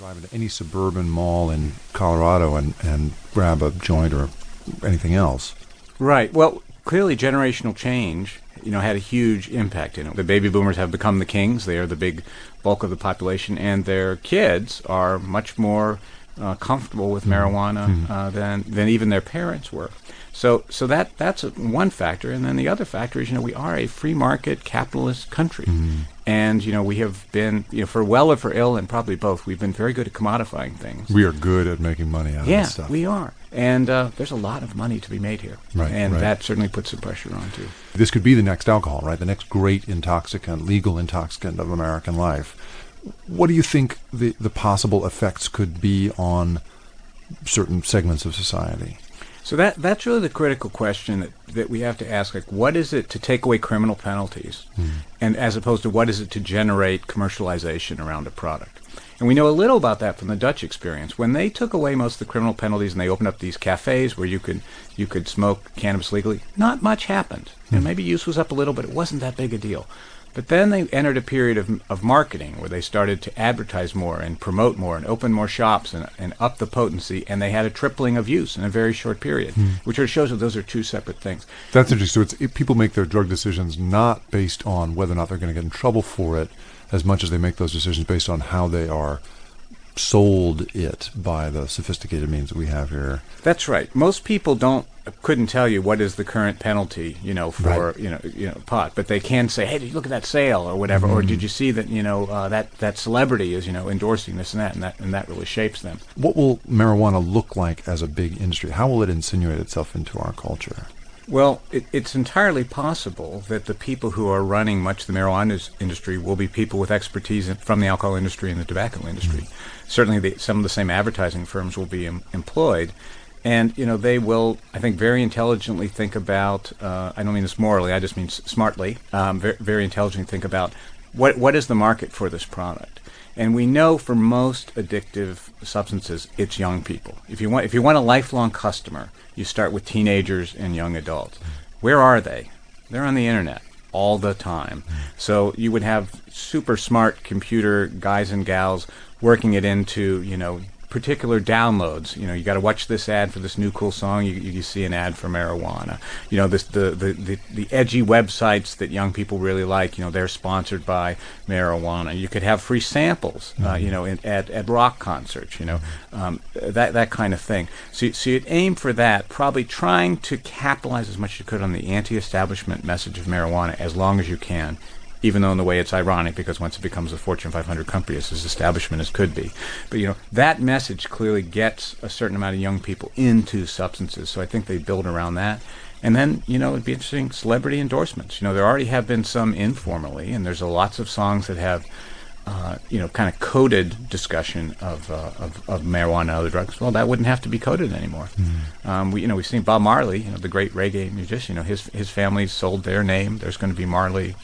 drive into any suburban mall in Colorado and, and grab a joint or anything else. Right. Well, clearly generational change, you know, had a huge impact. in know, the baby boomers have become the kings. They are the big bulk of the population, and their kids are much more uh, comfortable with marijuana uh, than than even their parents were. So, so that that's a, one factor, and then the other factor is, you know, we are a free market capitalist country, and you know, we have been, you know, for well or for ill, and probably both, we've been very good at commodifying things. We are good at making money out Yeah, of stuff. we are, and uh, there's a lot of money to be made here, Right, and right. that certainly puts some pressure on too. This could be the next alcohol, right? The next great intoxicant, legal intoxicant of American life. What do you think the, the possible effects could be on certain segments of society? So that that's really the critical question that, that we have to ask. Like, what is it to take away criminal penalties, hmm. and as opposed to what is it to generate commercialization around a product? And we know a little about that from the Dutch experience. When they took away most of the criminal penalties and they opened up these cafes where you could you could smoke cannabis legally, not much happened. Hmm. And maybe use was up a little, but it wasn't that big a deal. But then they entered a period of, of marketing where they started to advertise more and promote more and open more shops and, and up the potency, and they had a tripling of use in a very short period, hmm. which shows that those are two separate things. That's interesting. So it's, it, people make their drug decisions not based on whether or not they're going to get in trouble for it, as much as they make those decisions based on how they are sold it by the sophisticated means that we have here. That's right. Most people don't couldn't tell you what is the current penalty, you know, for Right. you know you know pot, but they can say, hey, did you look at that sale or whatever, or did you see that you know uh, that that celebrity is you know endorsing this and that, and that and that really shapes them. What will marijuana look like as a big industry? How will it insinuate itself into our culture? Well, it, it's entirely possible that the people who are running much of the marijuana industry will be people with expertise in, from the alcohol industry and the tobacco industry. Certainly, the, some of the same advertising firms will be em, employed, and you know they will, I think, very intelligently think about. Uh, I don't mean this morally; I just mean s- smartly. Um, very, very intelligently think about what what is the market for this product. And we know for most addictive substances, it's young people. If you want, if you want a lifelong customer, you start with teenagers and young adults. Where are they? They're on the internet all the time. So you would have super smart computer guys and gals working it into, you know, particular downloads. You know, you got to watch this ad for this new cool song. You, you see an ad for marijuana. You know, this the, the, the, the edgy websites that young people really like. You know, they're sponsored by marijuana. You could have free samples. Uh, you know, in, at at rock concerts. You know, um, that that kind of thing. So you- so you'd aim for that. Probably trying to capitalize as much as you could on the anti-establishment message of marijuana as long as you can even though in the way it's ironic because once it becomes a Fortune 500 company, it's as establishment as could be. But you know that message clearly gets a certain amount of young people into substances. So I think they build around that. And then you know it'd be interesting celebrity endorsements. You know there already have been some informally, and there's a lots of songs that have. Uh, you know, kind of coded discussion of, uh, of of marijuana and other drugs. Well, that wouldn't have to be coded anymore. Um, we, you know, we've seen Bob Marley, you know, the great reggae musician. You know, his his family sold their name. There's going to be Marley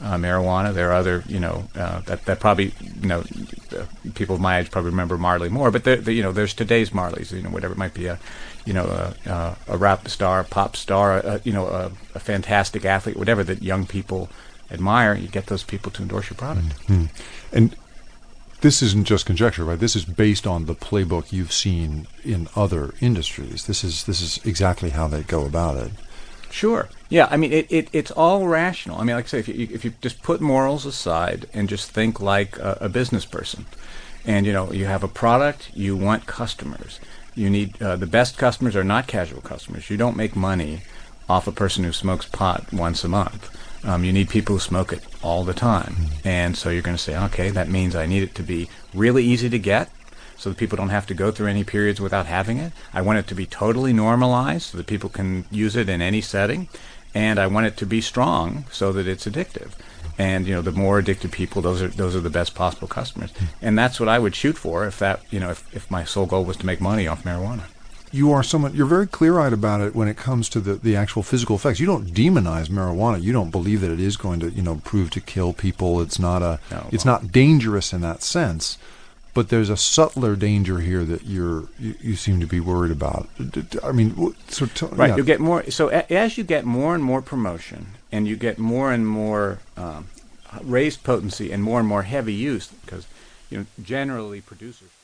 uh, marijuana. There are other, you know, uh, that that probably, you know, people of my age probably remember Marley more. But there, there, you know, there's today's Marleys. You know, whatever it might be, a, you know, a, a, rap star, a pop star, a, you know, a, a fantastic athlete, whatever that young people admire. You get those people to endorse your product. And this isn't just conjecture, right? This is based on the playbook you've seen in other industries. This is this is exactly how they go about it. Sure. Yeah. I mean, it, it it's all rational. I mean, like I say, if you if you just put morals aside and just think like a, a business person, and you know, you have a product, you want customers. You need uh, the best customers are not casual customers. You don't make money off a person who smokes pot once a month. Um, you need people who smoke it all the time, and so you're going to say, okay, that means I need it to be really easy to get, so that people don't have to go through any periods without having it. I want it to be totally normalized so that people can use it in any setting. And I want it to be strong so that it's addictive. And you know, the more addicted people, those are those are the best possible customers. And that's what I would shoot for if that you know if, if my sole goal was to make money off marijuana. You are someone you're very clear-eyed about it when it comes to the, the actual physical effects. You don't demonize marijuana. You don't believe that it is going to, you know, prove to kill people. It's not a No, it's well- not dangerous in that sense. But there's a subtler danger here that you're you, you seem to be worried about. I mean, so t- Right. yeah. You get more. So a, as you get more and more promotion, and you get more and more um, raised potency and more and more heavy use, because you know generally producers.